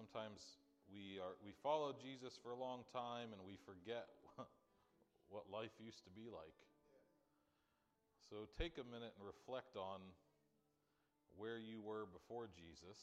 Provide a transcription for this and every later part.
sometimes we are we follow Jesus for a long time and we forget what life used to be like. So take a minute and reflect on where you were before Jesus.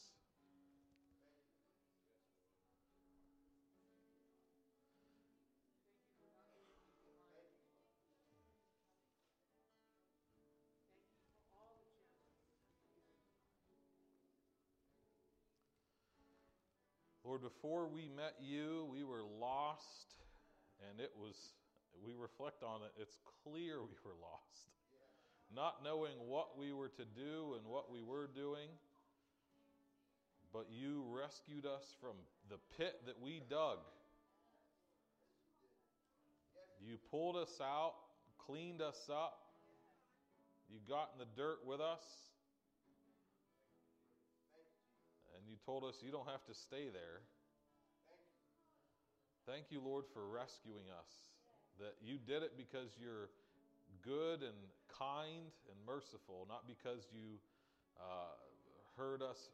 Lord, before we met you, we were lost, and it was, we reflect on it, it's clear we were lost. Not knowing what we were to do and what we were doing, but you rescued us from the pit that we dug. You pulled us out, cleaned us up, you got in the dirt with us told us you don't have to stay there. Thank you, Lord, for rescuing us. That you did it because you're good and kind and merciful, not because you uh, heard us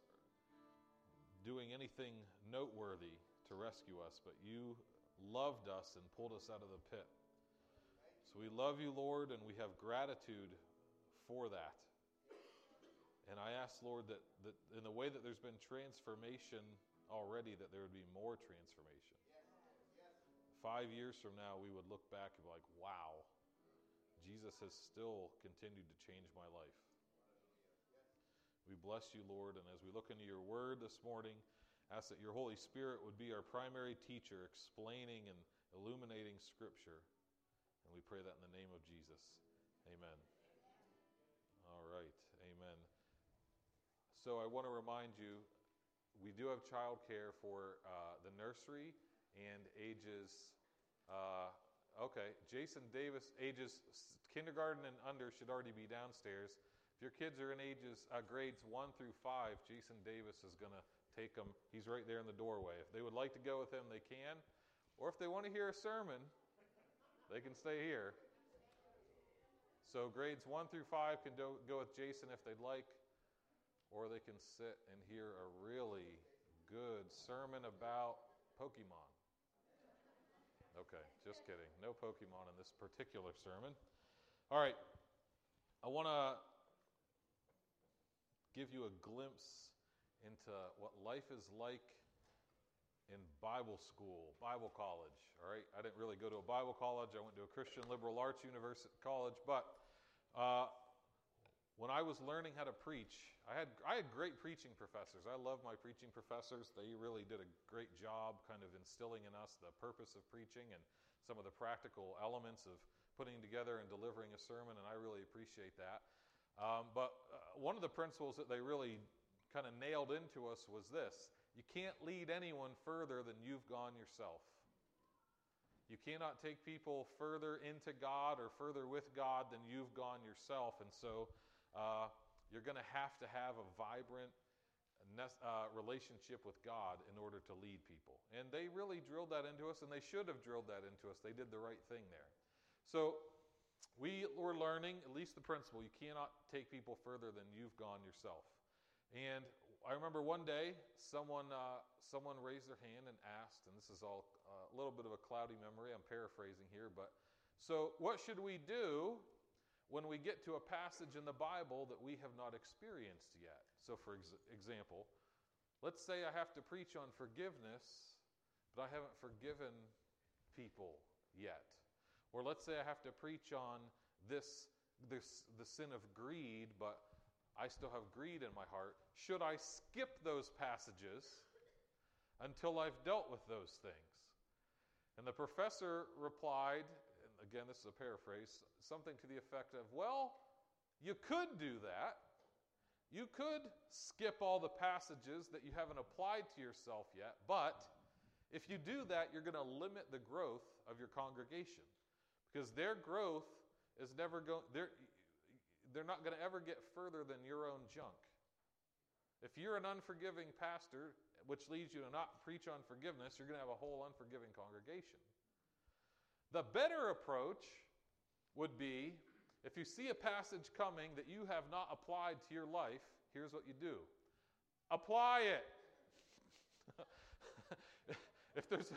doing anything noteworthy to rescue us, but you loved us and pulled us out of the pit. So we love you, Lord, and we have gratitude for that. And I ask, Lord, that, that in the way that there's been transformation already, that there would be more transformation. Five years from now, we would look back and be like, wow, Jesus has still continued to change my life. We bless you, Lord, and as we look into your word this morning, ask that your Holy Spirit would be our primary teacher, explaining and illuminating Scripture. And we pray that in the name of Jesus. Amen. So I want to remind you, we do have childcare for uh, the nursery and ages. Uh, okay, Jason Davis, ages kindergarten and under should already be downstairs. If your kids are in ages uh, grades one through five, Jason Davis is going to take them. He's right there in the doorway. If they would like to go with him, they can. Or if they want to hear a sermon, they can stay here. So grades one through five can do, go with Jason if they'd like or they can sit and hear a really good sermon about Pokemon. Okay, just kidding. No Pokemon in this particular sermon. All right, I want to give you a glimpse into what life is like in Bible school, Bible college. All right, I didn't really go to a Bible college. I went to a Christian liberal arts university college, but uh, when I was learning how to preach, I had, I had great preaching professors. I love my preaching professors. They really did a great job kind of instilling in us the purpose of preaching and some of the practical elements of putting together and delivering a sermon, and I really appreciate that. Um, but uh, one of the principles that they really kind of nailed into us was this you can't lead anyone further than you've gone yourself. You cannot take people further into God or further with God than you've gone yourself. And so, uh, you're going to have to have a vibrant uh, relationship with God in order to lead people. And they really drilled that into us, and they should have drilled that into us. They did the right thing there. So we were learning, at least the principle, you cannot take people further than you've gone yourself. And I remember one day someone, uh, someone raised their hand and asked, and this is all uh, a little bit of a cloudy memory, I'm paraphrasing here, but so what should we do when we get to a passage in the Bible that we have not experienced yet. So, for ex- example, let's say I have to preach on forgiveness, but I haven't forgiven people yet. Or let's say I have to preach on this, this the sin of greed, but I still have greed in my heart. Should I skip those passages until I've dealt with those things? And the professor replied, again, this is a paraphrase, something to the effect of, Well, you could do that. You could skip all the passages that you haven't applied to yourself yet, but if you do that, you're going to limit the growth of your congregation because their growth is never going, they're, they're not going to ever get further than your own junk. If you're an unforgiving pastor, which leads you to not preach on forgiveness, you're going to have a whole unforgiving congregation. The better approach would be if you see a passage coming that you have not applied to your life, here's what you do apply it. if, there's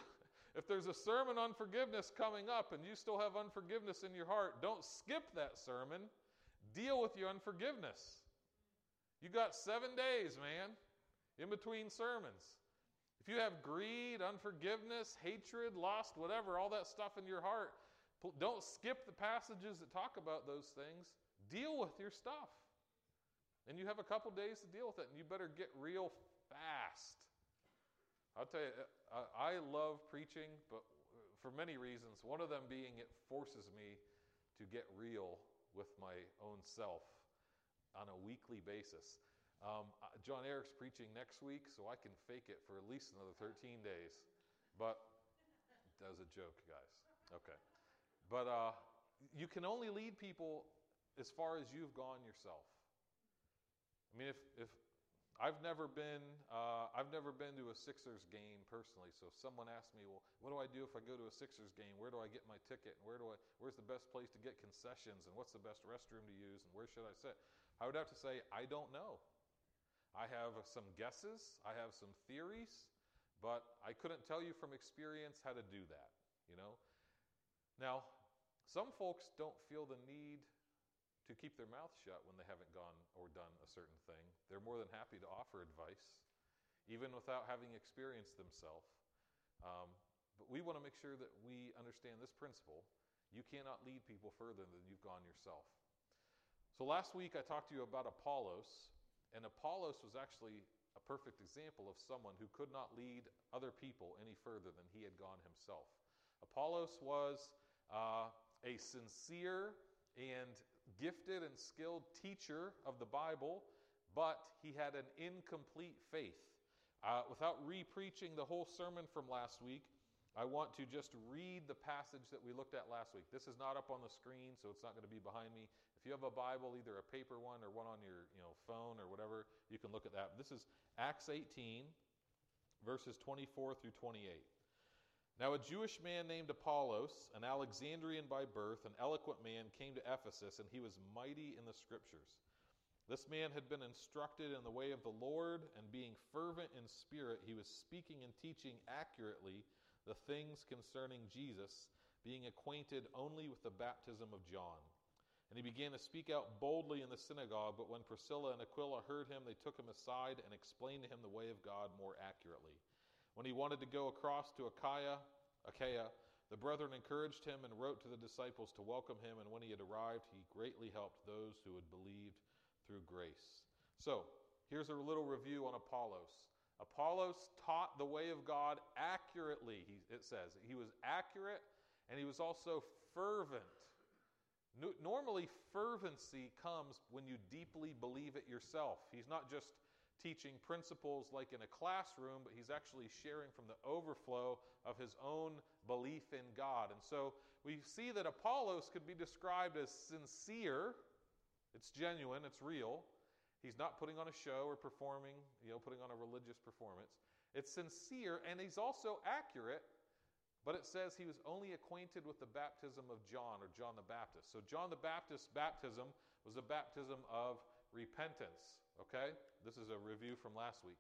if there's a sermon on forgiveness coming up and you still have unforgiveness in your heart, don't skip that sermon. Deal with your unforgiveness. You got seven days, man, in between sermons. If you have greed, unforgiveness, hatred, lust, whatever, all that stuff in your heart, don't skip the passages that talk about those things. Deal with your stuff. And you have a couple days to deal with it, and you better get real fast. I'll tell you, uh, uh, I love preaching, but uh, for many reasons. One of them being it forces me to get real with my own self on a weekly basis. Um, John Eric's preaching next week, so I can fake it for at least another 13 days. But that was a joke, guys. Okay. But uh, you can only lead people as far as you've gone yourself. I mean, if, if I've never been, uh, I've never been to a Sixers game personally. So if someone asks me, well, what do I do if I go to a Sixers game? Where do I get my ticket? And where do I, where's the best place to get concessions? And what's the best restroom to use? And where should I sit? I would have to say, I don't know. I have some guesses, I have some theories, but I couldn't tell you from experience how to do that, you know? Now, some folks don't feel the need to keep their mouth shut when they haven't gone or done a certain thing. They're more than happy to offer advice, even without having experienced themselves. Um, but we want to make sure that we understand this principle. You cannot lead people further than you've gone yourself. So last week I talked to you about Apollos, and Apollos was actually a perfect example of someone who could not lead other people any further than he had gone himself. Apollos was uh, a sincere and gifted and skilled teacher of the Bible, but he had an incomplete faith. Uh, without re-preaching the whole sermon from last week, I want to just read the passage that we looked at last week. This is not up on the screen, so it's not going to be behind me. You have a Bible, either a paper one or one on your you know, phone or whatever, you can look at that. This is Acts 18, verses 24 through 28. Now, a Jewish man named Apollos, an Alexandrian by birth, an eloquent man, came to Ephesus, and he was mighty in the scriptures. This man had been instructed in the way of the Lord, and being fervent in spirit, he was speaking and teaching accurately the things concerning Jesus, being acquainted only with the baptism of John. And he began to speak out boldly in the synagogue, but when Priscilla and Aquila heard him, they took him aside and explained to him the way of God more accurately. When he wanted to go across to Achaia, Achaia, the brethren encouraged him and wrote to the disciples to welcome him, and when he had arrived, he greatly helped those who had believed through grace. So, here's a little review on Apollos. Apollos taught the way of God accurately, it says. He was accurate and he was also fervent. No, normally, fervency comes when you deeply believe it yourself. He's not just teaching principles like in a classroom, but he's actually sharing from the overflow of his own belief in God. And so we see that Apollos could be described as sincere, it's genuine, it's real. He's not putting on a show or performing, you know, putting on a religious performance. It's sincere and he's also accurate, but it says he was only acquainted with the baptism of John or John the Baptist. So, John the Baptist's baptism was a baptism of repentance. Okay? This is a review from last week.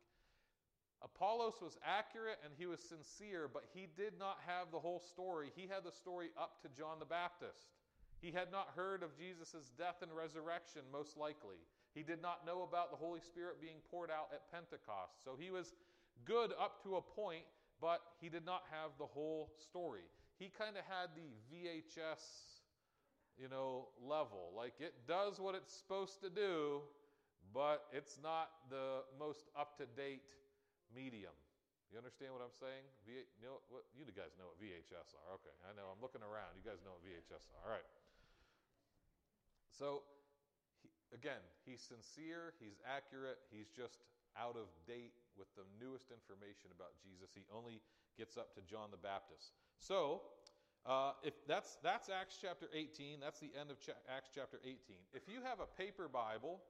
Apollos was accurate and he was sincere, but he did not have the whole story. He had the story up to John the Baptist. He had not heard of Jesus' death and resurrection, most likely. He did not know about the Holy Spirit being poured out at Pentecost. So he was good up to a point, but he did not have the whole story. He kind of had the VHS, you know, level. Like it does what it's supposed to do, but it's not the most up to date medium. You understand what I'm saying? V- you, know, what, you guys know what VHS are. Okay, I know. I'm looking around. You guys know what VHS are. All right. So, he, again, he's sincere, he's accurate, he's just out of date with the newest information about Jesus. He only gets up to John the Baptist. So, uh, if that's that's Acts chapter 18, that's the end of cha- Acts chapter 18. If you have a paper Bible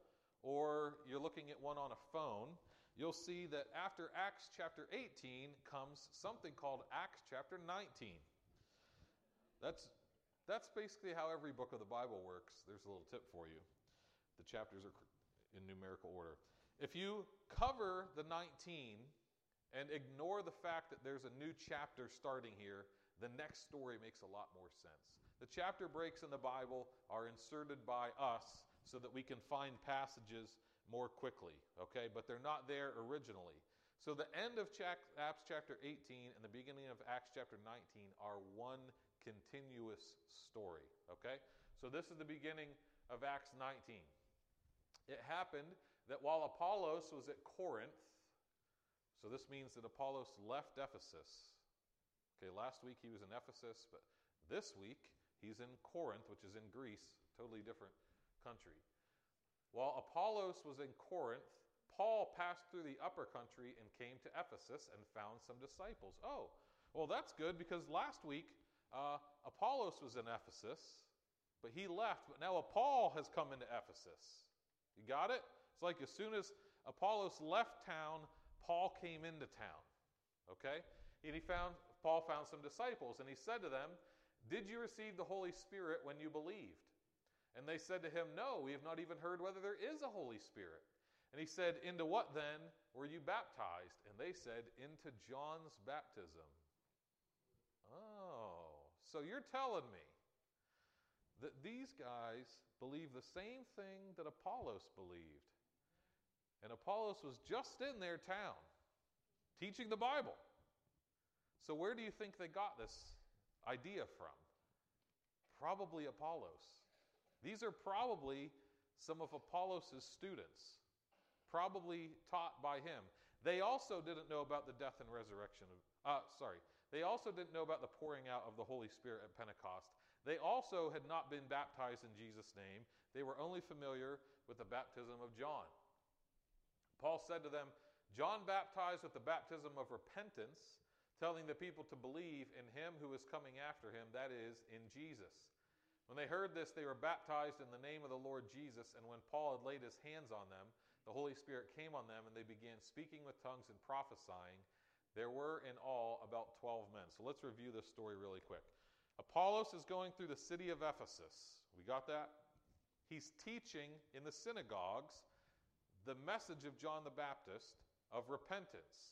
or you're looking at one on a phone, you'll see that after Acts chapter 18 comes something called Acts chapter 19. That's, that's basically how every book of the Bible works. There's a little tip for you. The chapters are in numerical order. If you cover the 19 and ignore the fact that there's a new chapter starting here, the next story makes a lot more sense. The chapter breaks in the Bible are inserted by us so that we can find passages more quickly, okay? But they're not there originally. So the end of Acts chapter 18 and the beginning of Acts chapter 19 are one continuous story, okay? So this is the beginning of Acts 19. It happened that while Apollos was at Corinth, so this means that Apollos left Ephesus. Okay, last week he was in Ephesus, but this week he's in Corinth, which is in Greece, totally different country. While Apollos was in Corinth, Paul passed through the upper country and came to Ephesus and found some disciples. Oh, well, that's good because last week uh, Apollos was in Ephesus, but he left. But now Paul has come into Ephesus. You got it? It's like as soon as Apollos left town, Paul came into town. Okay? And he found Paul found some disciples, and he said to them, Did you receive the Holy Spirit when you believed? And they said to him, No, we have not even heard whether there is a Holy Spirit. And he said, Into what then were you baptized? And they said, Into John's baptism. Oh, so you're telling me that these guys believe the same thing that Apollos believed. And Apollos was just in their town teaching the Bible. So, where do you think they got this idea from? Probably Apollos. These are probably some of Apollos' students, probably taught by him. They also didn't know about the death and resurrection of, uh, sorry, they also didn't know about the pouring out of the Holy Spirit at Pentecost. They also had not been baptized in Jesus' name. They were only familiar with the baptism of John. Paul said to them, John baptized with the baptism of repentance, telling the people to believe in him who is coming after him, that is, in Jesus. When they heard this, they were baptized in the name of the Lord Jesus, and when Paul had laid his hands on them, the Holy Spirit came on them, and they began speaking with tongues and prophesying. There were in all about 12 men. So let's review this story really quick. Apollos is going through the city of Ephesus. We got that? He's teaching in the synagogues the message of John the Baptist of repentance.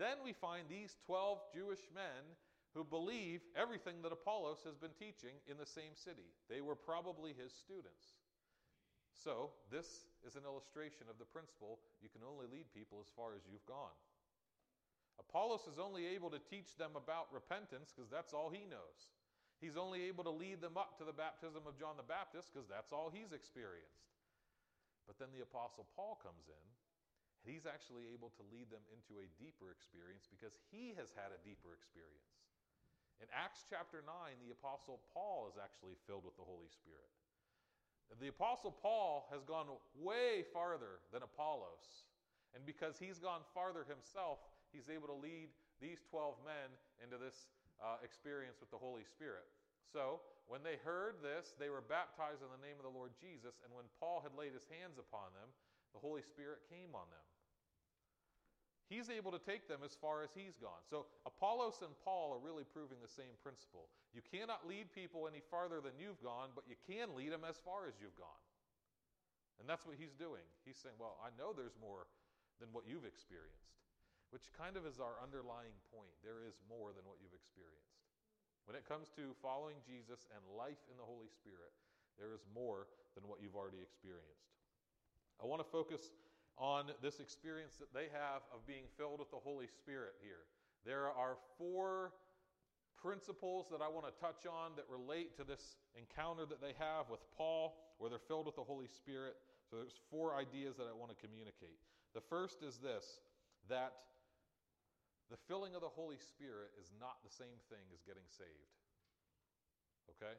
Then we find these 12 Jewish men who believe everything that Apollos has been teaching in the same city. They were probably his students. So, this is an illustration of the principle you can only lead people as far as you've gone. Apollos is only able to teach them about repentance because that's all he knows. He's only able to lead them up to the baptism of John the Baptist because that's all he's experienced. But then the Apostle Paul comes in, and he's actually able to lead them into a deeper experience because he has had a deeper experience. In Acts chapter 9, the Apostle Paul is actually filled with the Holy Spirit. The Apostle Paul has gone way farther than Apollos. And because he's gone farther himself, he's able to lead these 12 men into this uh, experience with the Holy Spirit. So, when they heard this, they were baptized in the name of the Lord Jesus. And when Paul had laid his hands upon them, the Holy Spirit came on them. He's able to take them as far as he's gone. So Apollos and Paul are really proving the same principle. You cannot lead people any farther than you've gone, but you can lead them as far as you've gone. And that's what he's doing. He's saying, Well, I know there's more than what you've experienced, which kind of is our underlying point. There is more than what you've experienced. When it comes to following Jesus and life in the Holy Spirit, there is more than what you've already experienced. I want to focus on this experience that they have of being filled with the Holy Spirit here. There are four principles that I want to touch on that relate to this encounter that they have with Paul, where they're filled with the Holy Spirit. So there's four ideas that I want to communicate. The first is this that the filling of the Holy Spirit is not the same thing as getting saved. Okay?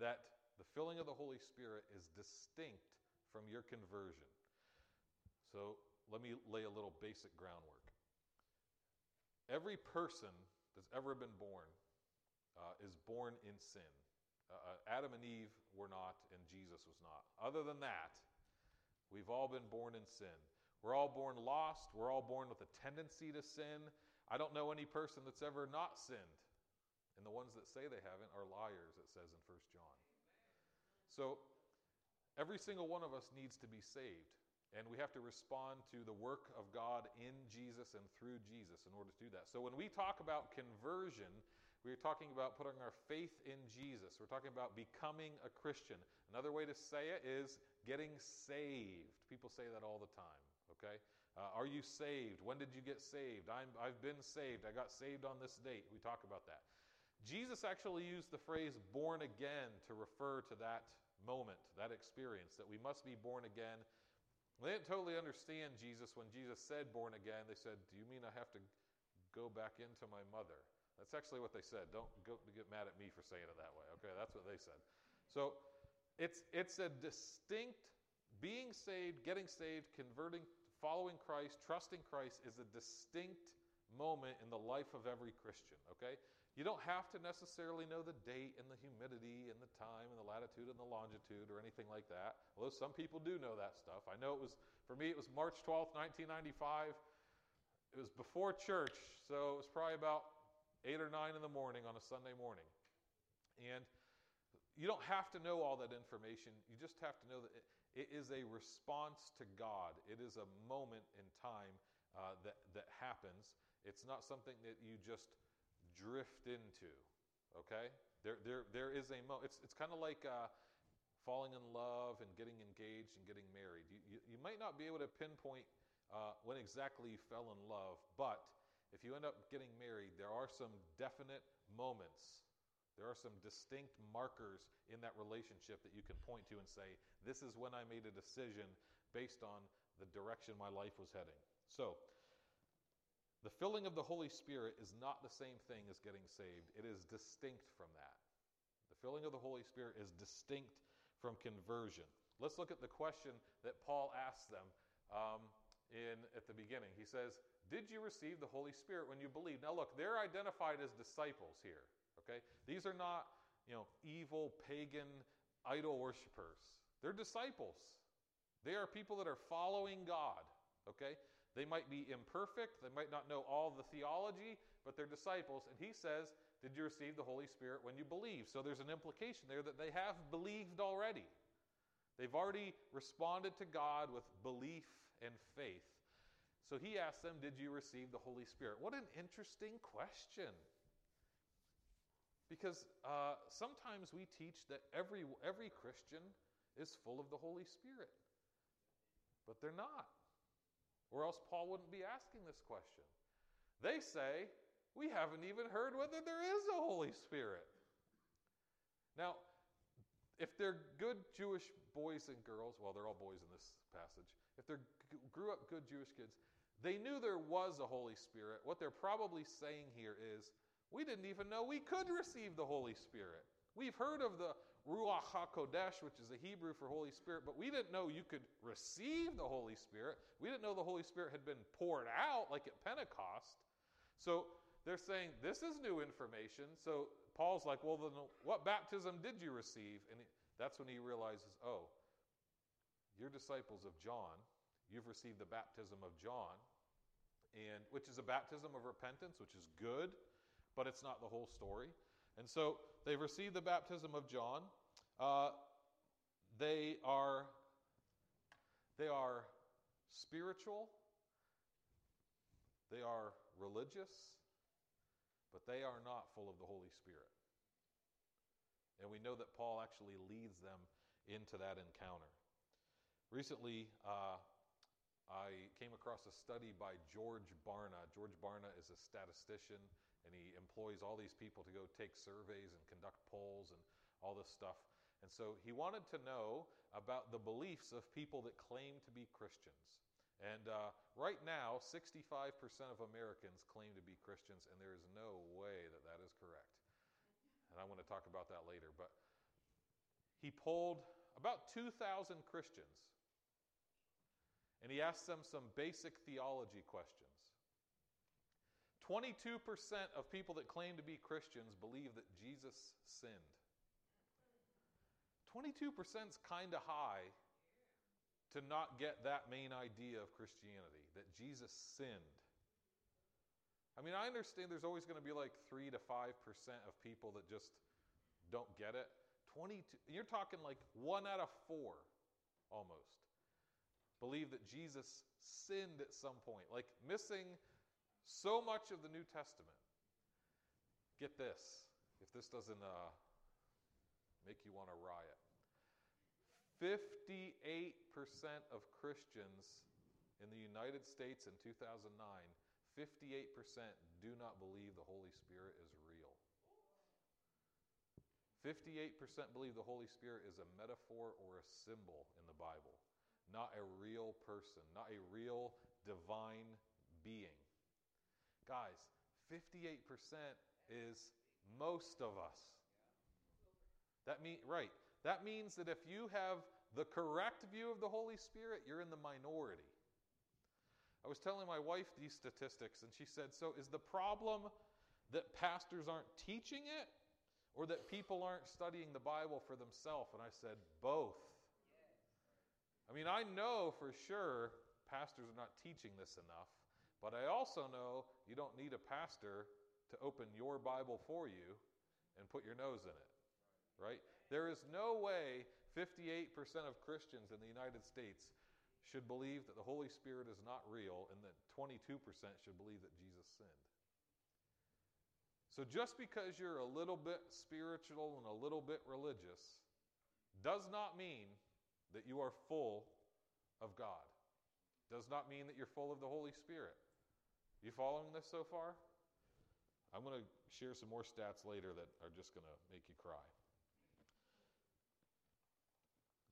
That the filling of the Holy Spirit is distinct from your conversion. So let me lay a little basic groundwork. Every person that's ever been born uh, is born in sin. Uh, uh, Adam and Eve were not, and Jesus was not. Other than that, we've all been born in sin. We're all born lost. We're all born with a tendency to sin. I don't know any person that's ever not sinned. And the ones that say they haven't are liars, it says in 1 John. So every single one of us needs to be saved. And we have to respond to the work of God in Jesus and through Jesus in order to do that. So when we talk about conversion, we are talking about putting our faith in Jesus. We're talking about becoming a Christian. Another way to say it is getting saved. People say that all the time, okay? Uh, are you saved? When did you get saved? I'm, I've been saved. I got saved on this date. We talk about that. Jesus actually used the phrase born again to refer to that moment, that experience, that we must be born again. They didn't totally understand Jesus when Jesus said born again. They said, Do you mean I have to go back into my mother? That's actually what they said. Don't go get mad at me for saying it that way. Okay, that's what they said. So it's it's a distinct being saved, getting saved, converting, following Christ, trusting Christ is a distinct moment in the life of every Christian, okay? You don't have to necessarily know the date and the humidity and the time and the latitude and the longitude or anything like that. Although some people do know that stuff. I know it was, for me, it was March 12th, 1995. It was before church, so it was probably about 8 or 9 in the morning on a Sunday morning. And you don't have to know all that information. You just have to know that it, it is a response to God. It is a moment in time uh, that, that happens. It's not something that you just drift into, okay? There, there, there is a moment. It's, it's kind of like uh, falling in love and getting engaged and getting married. You, you, you might not be able to pinpoint uh, when exactly you fell in love, but if you end up getting married, there are some definite moments. There are some distinct markers in that relationship that you can point to and say, This is when I made a decision based on the direction my life was heading. So, the filling of the Holy Spirit is not the same thing as getting saved, it is distinct from that. The filling of the Holy Spirit is distinct from conversion. Let's look at the question that Paul asks them um, in, at the beginning. He says, Did you receive the Holy Spirit when you believed? Now, look, they're identified as disciples here. Okay? These are not, you know, evil, pagan, idol worshippers. They're disciples. They are people that are following God. Okay? They might be imperfect, they might not know all the theology, but they're disciples. And he says, Did you receive the Holy Spirit when you believe? So there's an implication there that they have believed already. They've already responded to God with belief and faith. So he asks them, Did you receive the Holy Spirit? What an interesting question. Because uh, sometimes we teach that every, every Christian is full of the Holy Spirit, but they're not or else Paul wouldn't be asking this question. They say, We haven't even heard whether there is a Holy Spirit. Now, if they're good Jewish boys and girls, well, they're all boys in this passage, if they grew up good Jewish kids, they knew there was a Holy Spirit. What they're probably saying here is, we didn't even know we could receive the Holy Spirit. We've heard of the Ruach HaKodesh, which is the Hebrew for Holy Spirit, but we didn't know you could receive the Holy Spirit. We didn't know the Holy Spirit had been poured out like at Pentecost. So they're saying, this is new information. So Paul's like, well, then what baptism did you receive? And that's when he realizes, oh, you're disciples of John. You've received the baptism of John, and which is a baptism of repentance, which is good, but it's not the whole story. And so they've received the baptism of John. Uh, they are they are spiritual. They are religious, but they are not full of the Holy Spirit. And we know that Paul actually leads them into that encounter. Recently, uh, I came across a study by George Barna. George Barna is a statistician and he employs all these people to go take surveys and conduct polls and all this stuff. And so he wanted to know about the beliefs of people that claim to be Christians. And uh, right now, 65% of Americans claim to be Christians, and there is no way that that is correct. And I want to talk about that later. But he polled about 2,000 Christians, and he asked them some basic theology questions. 22% of people that claim to be Christians believe that Jesus sinned. 22% is kind of high to not get that main idea of Christianity, that Jesus sinned. I mean, I understand there's always going to be like 3 to 5% of people that just don't get it. 22 you're talking like 1 out of 4 almost believe that Jesus sinned at some point, like missing so much of the New Testament. Get this, if this doesn't uh, make you want to riot. 58% of Christians in the United States in 2009, 58% do not believe the Holy Spirit is real. 58% believe the Holy Spirit is a metaphor or a symbol in the Bible, not a real person, not a real divine being. Guys, 58% is most of us. That mean right. That means that if you have the correct view of the Holy Spirit, you're in the minority. I was telling my wife these statistics, and she said, So is the problem that pastors aren't teaching it, or that people aren't studying the Bible for themselves? And I said, Both. I mean, I know for sure pastors are not teaching this enough, but I also know you don't need a pastor to open your Bible for you and put your nose in it, right? There is no way 58% of Christians in the United States should believe that the Holy Spirit is not real and that 22% should believe that Jesus sinned. So just because you're a little bit spiritual and a little bit religious does not mean that you are full of God. Does not mean that you're full of the Holy Spirit. You following this so far? I'm going to share some more stats later that are just going to make you cry.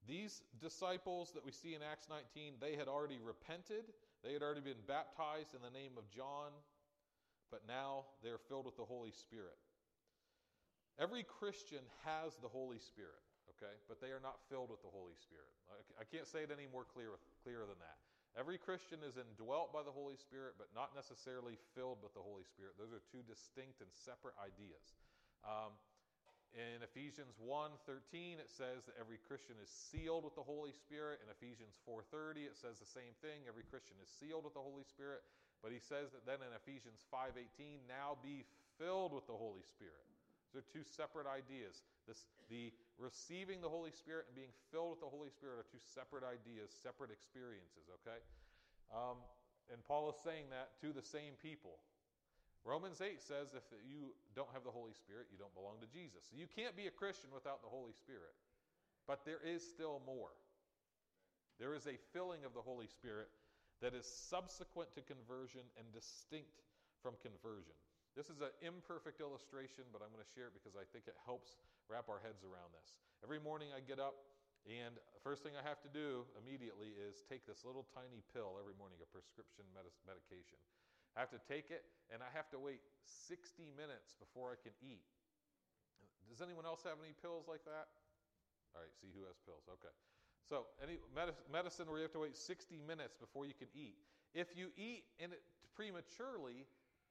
These disciples that we see in Acts 19, they had already repented. They had already been baptized in the name of John, but now they're filled with the Holy Spirit. Every Christian has the Holy Spirit, okay? But they are not filled with the Holy Spirit. I can't say it any more clear, clearer than that. Every Christian is indwelt by the Holy Spirit, but not necessarily filled with the Holy Spirit. Those are two distinct and separate ideas. Um, in Ephesians 1:13 it says that every Christian is sealed with the Holy Spirit. In Ephesians 4:30 it says the same thing, every Christian is sealed with the Holy Spirit. But he says that then in Ephesians 5:18 now be filled with the Holy Spirit. Those are two separate ideas. This, the receiving the Holy Spirit and being filled with the Holy Spirit are two separate ideas, separate experiences, okay? Um, and Paul is saying that to the same people. Romans 8 says if you don't have the Holy Spirit, you don't belong to Jesus. So you can't be a Christian without the Holy Spirit. But there is still more. There is a filling of the Holy Spirit that is subsequent to conversion and distinct from conversion. This is an imperfect illustration, but I'm going to share it because I think it helps wrap our heads around this. Every morning I get up, and first thing I have to do immediately is take this little tiny pill every morning, a prescription medication. I have to take it, and I have to wait 60 minutes before I can eat. Does anyone else have any pills like that? All right, see who has pills. Okay. So, any medicine where you have to wait 60 minutes before you can eat. If you eat in prematurely,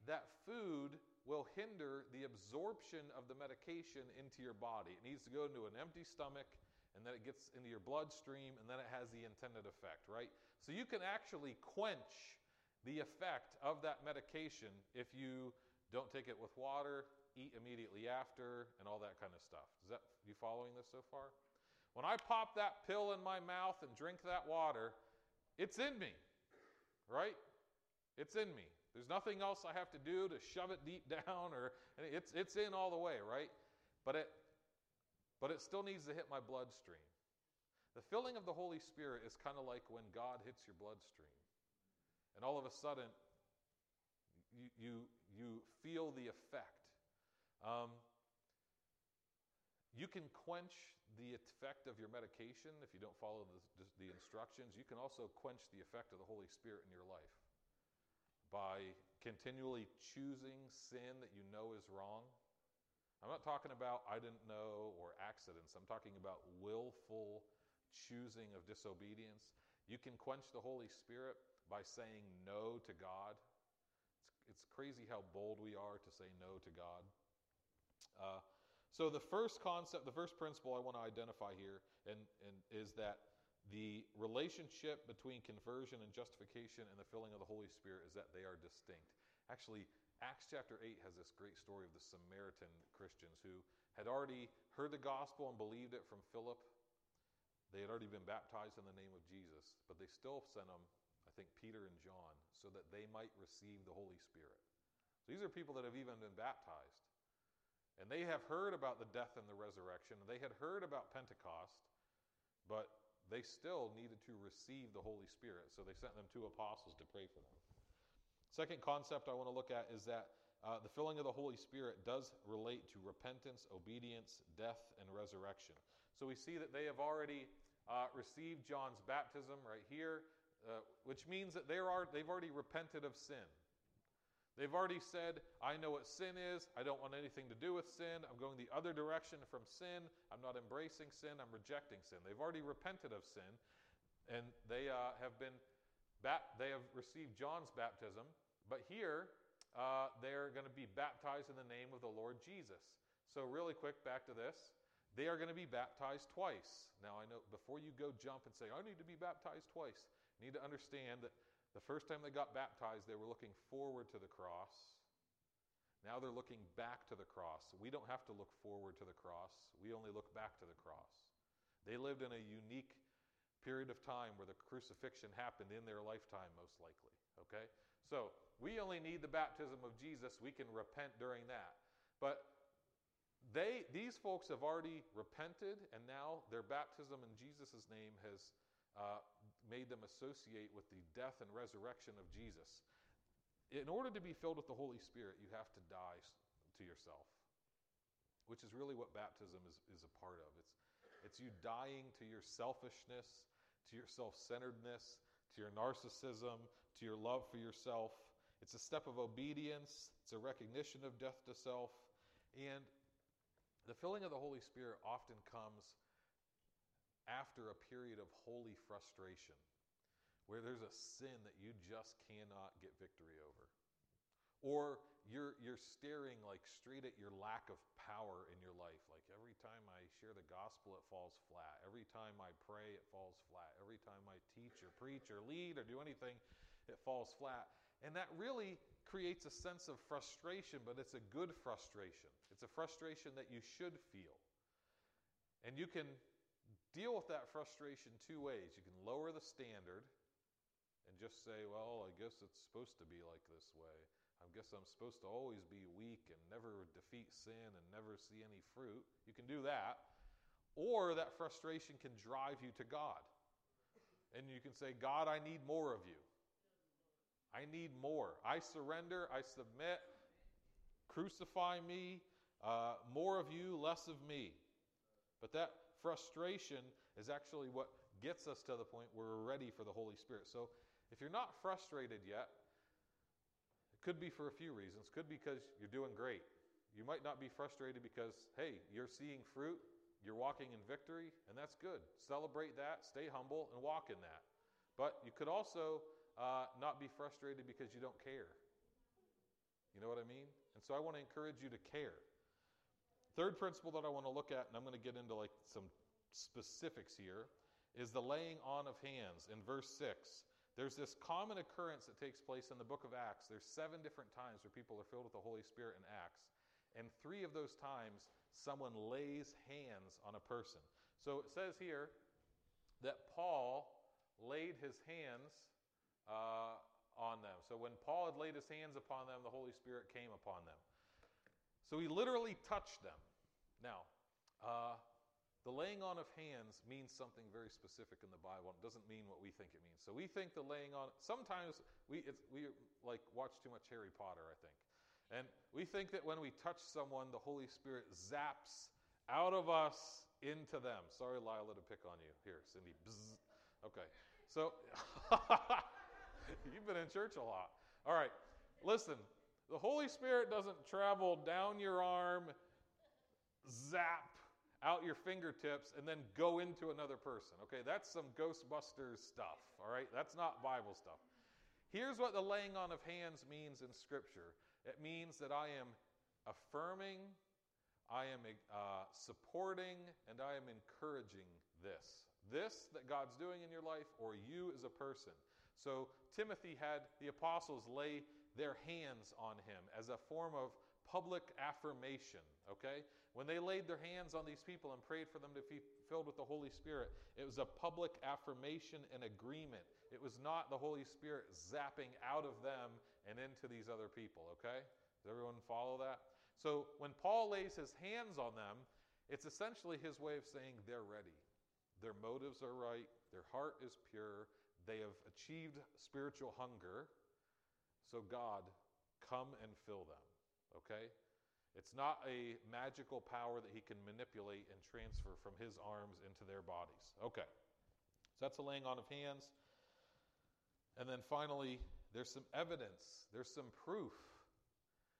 that food will hinder the absorption of the medication into your body. It needs to go into an empty stomach, and then it gets into your bloodstream, and then it has the intended effect, right? So, you can actually quench the effect of that medication if you don't take it with water, eat immediately after, and all that kind of stuff. Is that you following this so far? When I pop that pill in my mouth and drink that water, it's in me. Right? It's in me. There's nothing else I have to do to shove it deep down or it's it's in all the way, right? But it but it still needs to hit my bloodstream. The filling of the Holy Spirit is kind of like when God hits your bloodstream and all of a sudden you, you, you feel the effect. Um, you can quench the effect of your medication if you don't follow the, the, instructions. You can also quench the effect of the Holy Spirit in your life by continually choosing sin that you know is wrong. I'm not talking about I didn't know or accidents. I'm talking about willful choosing of disobedience. You can quench the Holy Spirit by saying no to God. It's, it's crazy how bold we are to say no to God. Uh, so, the first concept, the first principle I want to identify here and, and is that the relationship between conversion and justification and the filling of the Holy Spirit is that they are distinct. Actually, Acts chapter 8 has this great story of the Samaritan Christians who had already heard the gospel and believed it from Philip. They had already been baptized in the name of Jesus, but they still sent them, I think, Peter and John, so that they might receive the Holy Spirit. So these are people that have even been baptized. And they have heard about the death and the resurrection. They had heard about Pentecost, but they still needed to receive the Holy Spirit. So they sent them two apostles to pray for them. Second concept I want to look at is that uh, the filling of the Holy Spirit does relate to repentance, obedience, death, and resurrection. So we see that they have already uh, received John's baptism right here, uh, which means that they are, they've already repented of sin. They've already said, I know what sin is. I don't want anything to do with sin. I'm going the other direction from sin. I'm not embracing sin. I'm rejecting sin. They've already repented of sin, and they uh, have been, bat- they have received John's baptism. But here, uh, they're going to be baptized in the name of the Lord Jesus. So, really quick, back to this. They are going to be baptized twice. Now, I know before you go jump and say, I need to be baptized twice, you need to understand that the first time they got baptized, they were looking forward to the cross. Now they're looking back to the cross. We don't have to look forward to the cross, we only look back to the cross. They lived in a unique period of time where the crucifixion happened in their lifetime, most likely. Okay? So we only need the baptism of Jesus. We can repent during that. But they, these folks have already repented, and now their baptism in Jesus' name has uh, made them associate with the death and resurrection of Jesus. In order to be filled with the Holy Spirit, you have to die to yourself, which is really what baptism is, is a part of. It's, it's you dying to your selfishness, to your self centeredness, to your narcissism, to your love for yourself. It's a step of obedience, it's a recognition of death to self. And the filling of the Holy Spirit often comes after a period of holy frustration, where there's a sin that you just cannot get victory over. Or you're, you're staring like straight at your lack of power in your life. Like every time I share the gospel, it falls flat. Every time I pray, it falls flat. Every time I teach or preach or lead or do anything, it falls flat. And that really creates a sense of frustration, but it's a good frustration. It's a frustration that you should feel. And you can deal with that frustration two ways. You can lower the standard and just say, well, I guess it's supposed to be like this way. I guess I'm supposed to always be weak and never defeat sin and never see any fruit. You can do that. Or that frustration can drive you to God. And you can say, God, I need more of you. I need more. I surrender. I submit. Crucify me. Uh, more of you, less of me. But that frustration is actually what gets us to the point where we're ready for the Holy Spirit. So if you're not frustrated yet, it could be for a few reasons. Could be because you're doing great. You might not be frustrated because, hey, you're seeing fruit, you're walking in victory, and that's good. Celebrate that, stay humble, and walk in that. But you could also uh, not be frustrated because you don't care. You know what I mean? And so I want to encourage you to care. Third principle that I want to look at, and I'm going to get into like some specifics here, is the laying on of hands in verse 6. There's this common occurrence that takes place in the book of Acts. There's seven different times where people are filled with the Holy Spirit in Acts. And three of those times, someone lays hands on a person. So it says here that Paul laid his hands uh, on them. So when Paul had laid his hands upon them, the Holy Spirit came upon them. So he literally touched them. Now, uh, the laying on of hands means something very specific in the Bible. It doesn't mean what we think it means. So we think the laying on. Sometimes we we like watch too much Harry Potter. I think, and we think that when we touch someone, the Holy Spirit zaps out of us into them. Sorry, Lila, to pick on you. Here, Cindy. Bzz. Okay, so you've been in church a lot. All right, listen. The Holy Spirit doesn't travel down your arm, zap out your fingertips and then go into another person. Okay, that's some Ghostbusters stuff, all right? That's not Bible stuff. Here's what the laying on of hands means in Scripture it means that I am affirming, I am uh, supporting, and I am encouraging this. This that God's doing in your life, or you as a person. So Timothy had the apostles lay their hands on him as a form of public affirmation, okay? When they laid their hands on these people and prayed for them to be filled with the Holy Spirit, it was a public affirmation and agreement. It was not the Holy Spirit zapping out of them and into these other people, okay? Does everyone follow that? So when Paul lays his hands on them, it's essentially his way of saying they're ready. Their motives are right, their heart is pure, they have achieved spiritual hunger. So, God, come and fill them. Okay? It's not a magical power that he can manipulate and transfer from his arms into their bodies. Okay. So that's a laying on of hands. And then finally, there's some evidence, there's some proof.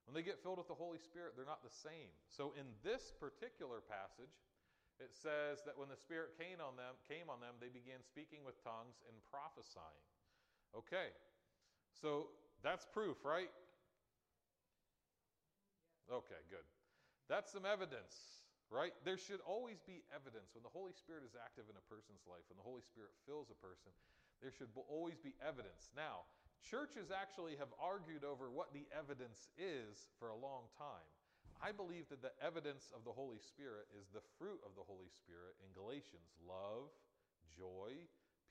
When they get filled with the Holy Spirit, they're not the same. So in this particular passage, it says that when the Spirit came on them, came on them, they began speaking with tongues and prophesying. Okay, so that's proof, right? Okay, good. That's some evidence, right? There should always be evidence. When the Holy Spirit is active in a person's life, when the Holy Spirit fills a person, there should always be evidence. Now, churches actually have argued over what the evidence is for a long time. I believe that the evidence of the Holy Spirit is the fruit of the Holy Spirit in Galatians love, joy,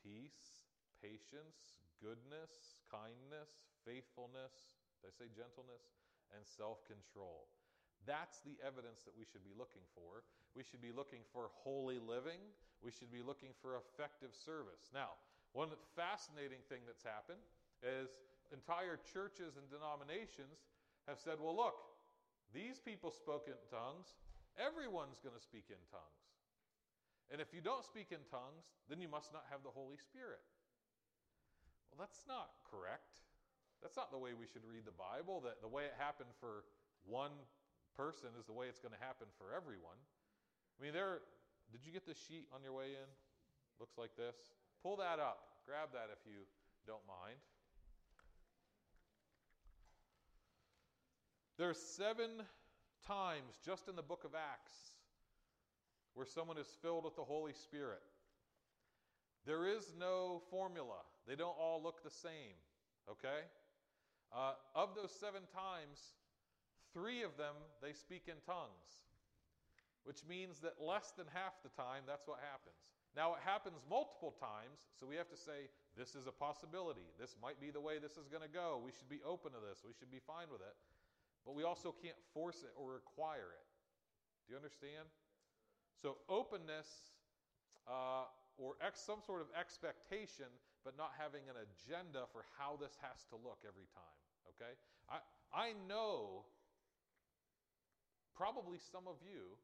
peace, patience, goodness, kindness, faithfulness. Did I say gentleness? And self control. That's the evidence that we should be looking for. We should be looking for holy living. We should be looking for effective service. Now, one fascinating thing that's happened is entire churches and denominations have said, well, look, these people spoke in tongues. Everyone's going to speak in tongues. And if you don't speak in tongues, then you must not have the Holy Spirit. That's not correct. That's not the way we should read the Bible, that the way it happened for one person is the way it's going to happen for everyone. I mean, there, did you get the sheet on your way in? Looks like this. Pull that up. Grab that if you don't mind. There's seven times just in the book of Acts where someone is filled with the Holy Spirit. There is no formula, they don't all look the same, okay? Uh, of those seven times, three of them they speak in tongues, which means that less than half the time that's what happens. Now, it happens multiple times, so we have to say, this is a possibility. This might be the way this is going to go. We should be open to this. We should be fine with it. But we also can't force it or require it. Do you understand? So, openness uh, or ex- some sort of expectation, but not having an agenda for how this has to look every time. Okay? I, I know probably some of you,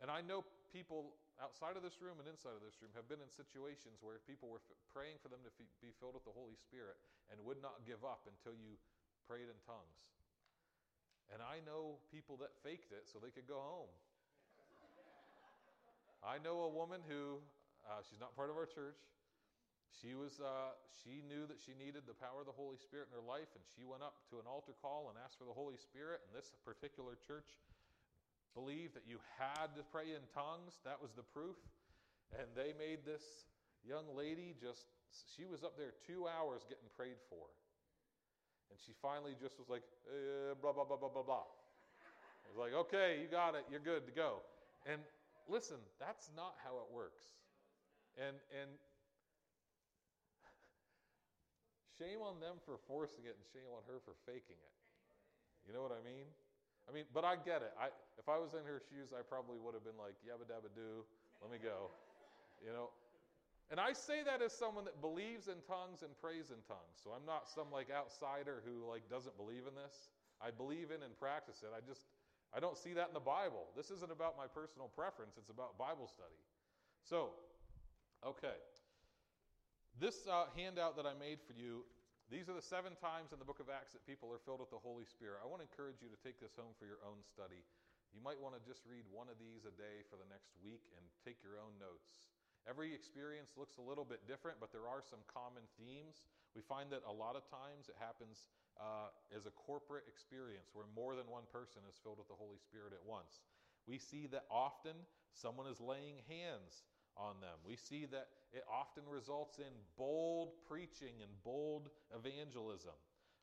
and I know people outside of this room and inside of this room have been in situations where people were f- praying for them to f- be filled with the Holy Spirit and would not give up until you prayed in tongues. And I know people that faked it so they could go home. I know a woman who, uh, she's not part of our church. She was, uh, she knew that she needed the power of the Holy Spirit in her life, and she went up to an altar call and asked for the Holy Spirit. And this particular church believed that you had to pray in tongues. That was the proof. And they made this young lady just, she was up there two hours getting prayed for. And she finally just was like, eh, blah, blah, blah, blah, blah, blah. I was like, okay, you got it. You're good to go. And listen, that's not how it works. And, and shame on them for forcing it and shame on her for faking it. You know what I mean? I mean, but I get it. I, if I was in her shoes, I probably would have been like, yabba dabba doo, let me go. You know, and I say that as someone that believes in tongues and prays in tongues. So I'm not some like outsider who like doesn't believe in this. I believe in and practice it. I just I don't see that in the Bible. This isn't about my personal preference, it's about Bible study. So, okay. This uh, handout that I made for you, these are the seven times in the book of Acts that people are filled with the Holy Spirit. I want to encourage you to take this home for your own study. You might want to just read one of these a day for the next week and take your own notes. Every experience looks a little bit different, but there are some common themes. We find that a lot of times it happens uh, as a corporate experience where more than one person is filled with the Holy Spirit at once. We see that often someone is laying hands on them. We see that it often results in bold preaching and bold evangelism.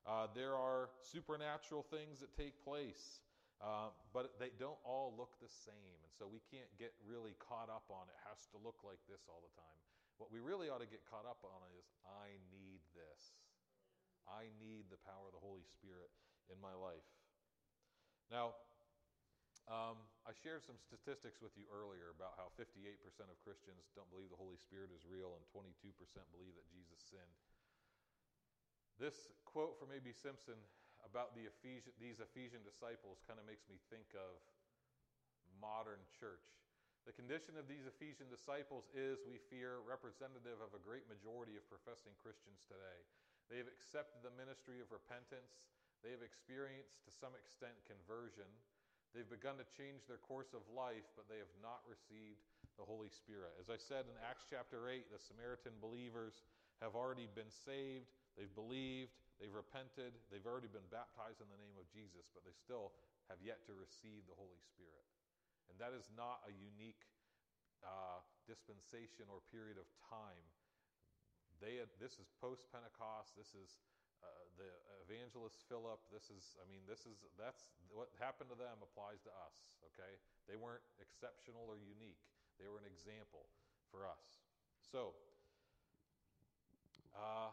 Uh, there are supernatural things that take place, uh, but they don't all look the same. And so we can't get really caught up on it has to look like this all the time. What we really ought to get caught up on is I need this. I need the power of the Holy Spirit in my life. Now, um, I shared some statistics with you earlier about how 58% of Christians don't believe the Holy Spirit is real and 22% believe that Jesus sinned. This quote from A.B. Simpson about the Ephesian, these Ephesian disciples kind of makes me think of modern church. The condition of these Ephesian disciples is, we fear, representative of a great majority of professing Christians today. They have accepted the ministry of repentance. They have experienced, to some extent, conversion. They've begun to change their course of life, but they have not received the Holy Spirit. As I said in Acts chapter 8, the Samaritan believers have already been saved, they've believed, they've repented, they've already been baptized in the name of Jesus, but they still have yet to receive the Holy Spirit. And that is not a unique uh, dispensation or period of time. They this is post Pentecost. This is uh, the evangelist Philip. This is, I mean, this is that's what happened to them applies to us. Okay, they weren't exceptional or unique. They were an example for us. So, uh,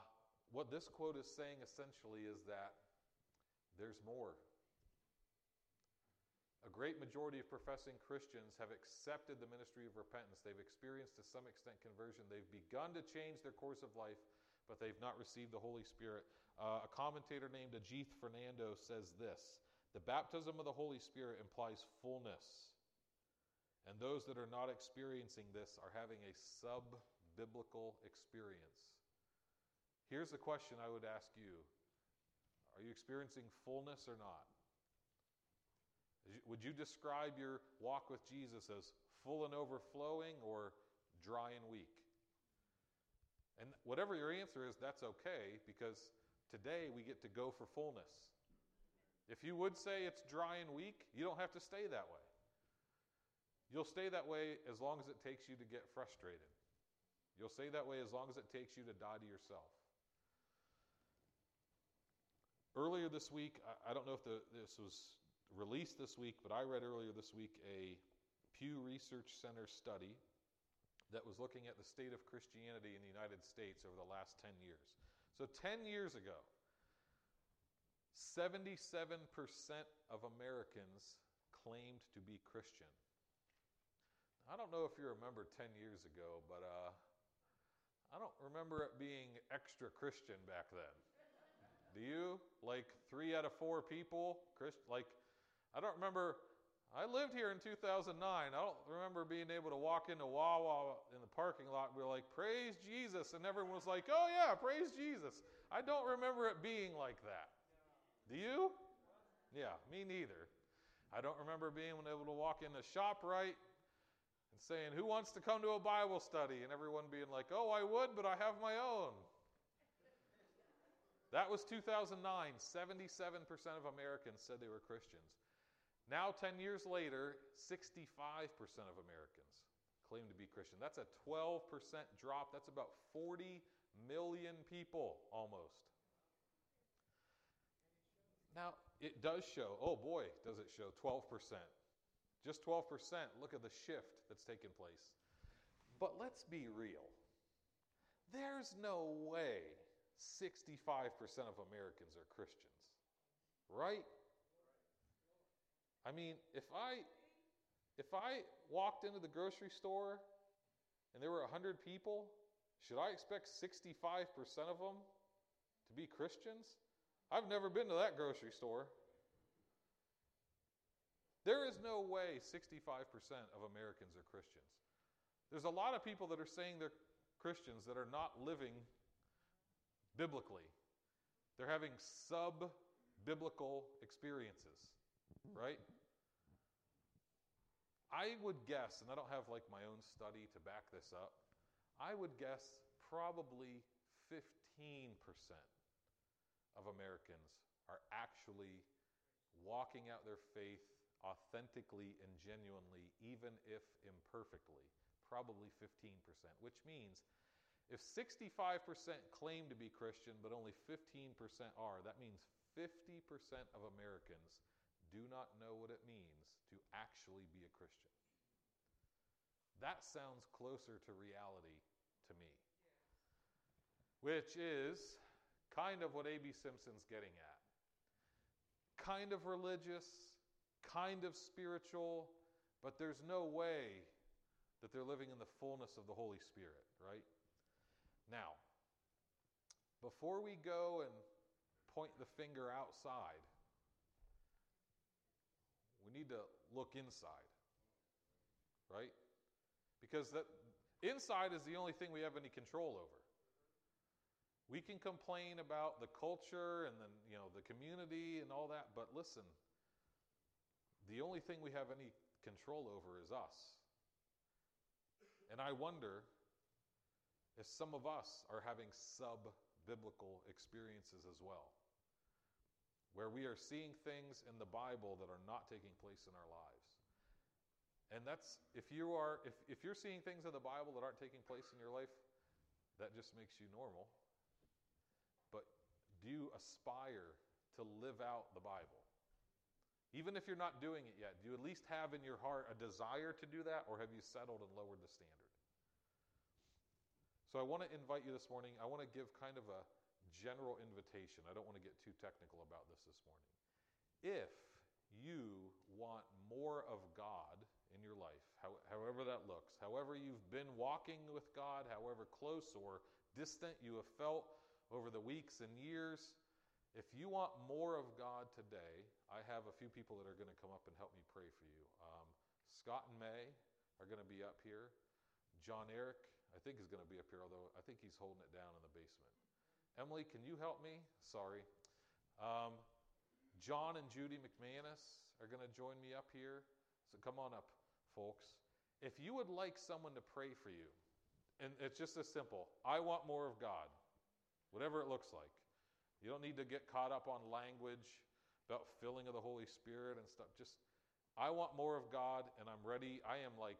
what this quote is saying essentially is that there's more. A great majority of professing Christians have accepted the ministry of repentance. They've experienced to some extent conversion. They've begun to change their course of life, but they've not received the Holy Spirit. Uh, a commentator named Ajith Fernando says this The baptism of the Holy Spirit implies fullness. And those that are not experiencing this are having a sub biblical experience. Here's the question I would ask you Are you experiencing fullness or not? Would you describe your walk with Jesus as full and overflowing or dry and weak? And whatever your answer is, that's okay because today we get to go for fullness. If you would say it's dry and weak, you don't have to stay that way. You'll stay that way as long as it takes you to get frustrated. You'll stay that way as long as it takes you to die to yourself. Earlier this week, I, don't know if the, this was released this week, but I read earlier this week a Pew Research Center study that was looking at the state of Christianity in the United States over the last 10 years. So, 10 years ago, 77% of Americans claimed to be Christian. I don't know if you remember 10 years ago, but uh, I don't remember it being extra Christian back then. Do you? Like three out of four people, Christ, like I don't remember. I lived here in 2009. I don't remember being able to walk into Wawa in the parking lot we are like, Praise Jesus. And everyone was like, Oh, yeah, praise Jesus. I don't remember it being like that. Do you? Yeah, me neither. I don't remember being able to walk into ShopRite and saying, Who wants to come to a Bible study? And everyone being like, Oh, I would, but I have my own. That was 2009. 77% of Americans said they were Christians. Now, 10 years later, 65% of Americans claim to be Christian. That's a 12% drop. That's about 40 million people almost. Now, it does show, oh boy, does it show 12%. Just 12%. Look at the shift that's taken place. But let's be real. There's no way 65% of Americans are Christians, right? I mean, if I if I walked into the grocery store and there were 100 people, should I expect 65% of them to be Christians? I've never been to that grocery store. There is no way 65% of Americans are Christians. There's a lot of people that are saying they're Christians that are not living biblically. They're having sub biblical experiences, right? I would guess, and I don't have like my own study to back this up, I would guess probably 15% of Americans are actually walking out their faith authentically and genuinely, even if imperfectly. Probably 15%, which means If 65% claim to be Christian, but only 15% are, that means 50% of Americans do not know what it means to actually be a Christian. That sounds closer to reality to me. Which is kind of what A.B. Simpson's getting at. Kind of religious, kind of spiritual, but there's no way that they're living in the fullness of the Holy Spirit, right? Now, before we go and point the finger outside, we need to look inside, right? Because that inside is the only thing we have any control over. We can complain about the culture and then, you know, the community and all that, but listen, the only thing we have any control over is us. And I wonder if some of us are having sub biblical experiences as well, where we are seeing things in the Bible that are not taking place in our lives. And that's if you are if, if you're seeing things in the Bible that aren't taking place in your life, that just makes you normal. But do you aspire to live out the Bible? Even if you're not doing it yet, do you at least have in your heart a desire to do that, or have you settled and lowered the standard? So I want to invite you this morning. I want to give kind of a general invitation. I don't want to get too technical about this this morning. If you want more of God in your life, however that looks, however you've been walking with God, however close or distant you have felt over the weeks and years, if you want more of God today, I have a few people that are going to come up and help me pray for you. Um, Scott and May are going to be up here. John Eric, I think, is going to be up here, although I think he's holding it down in the basement. Emily, can you help me? Sorry. Um, John and Judy McManus are going to join me up here. So come on up, folks. If you would like someone to pray for you, and it's just as simple I want more of God, whatever it looks like. You don't need to get caught up on language about filling of the Holy Spirit and stuff. Just, I want more of God, and I'm ready. I am like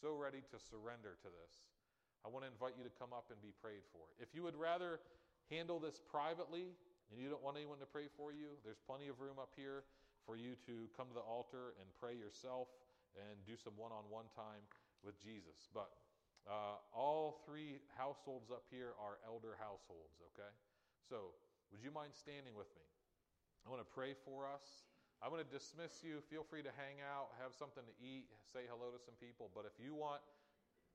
so ready to surrender to this. I want to invite you to come up and be prayed for. If you would rather handle this privately and you don't want anyone to pray for you, there's plenty of room up here for you to come to the altar and pray yourself and do some one on one time with Jesus. But uh, all three households up here are elder households, okay? So, would you mind standing with me? I want to pray for us. I want to dismiss you. Feel free to hang out, have something to eat, say hello to some people. But if you want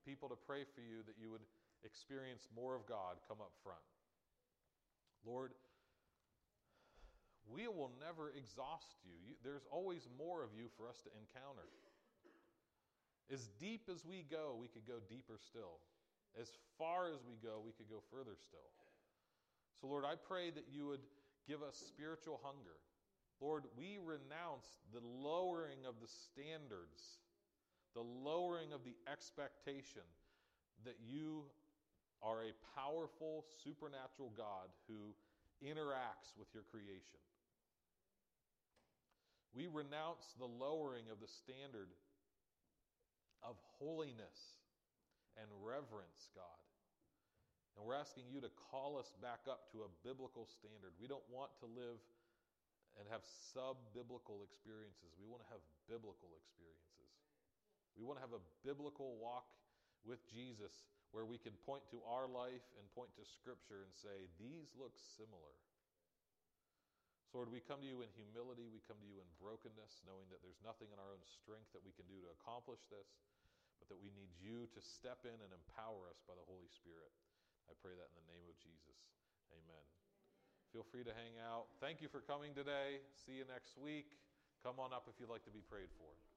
people to pray for you that you would experience more of God, come up front. Lord, we will never exhaust you. you. There's always more of you for us to encounter. As deep as we go, we could go deeper still. As far as we go, we could go further still. So, Lord, I pray that you would give us spiritual hunger. Lord, we renounce the lowering of the standards the lowering of the expectation that you are a powerful, supernatural God who interacts with your creation. We renounce the lowering of the standard of holiness and reverence, God. And we're asking you to call us back up to a biblical standard. We don't want to live and have sub biblical experiences, we want to have biblical experiences. We want to have a biblical walk with Jesus where we can point to our life and point to Scripture and say, these look similar. So, Lord, we come to you in humility. We come to you in brokenness, knowing that there's nothing in our own strength that we can do to accomplish this, but that we need you to step in and empower us by the Holy Spirit. I pray that in the name of Jesus. Amen. Feel free to hang out. Thank you for coming today. See you next week. Come on up if you'd like to be prayed for.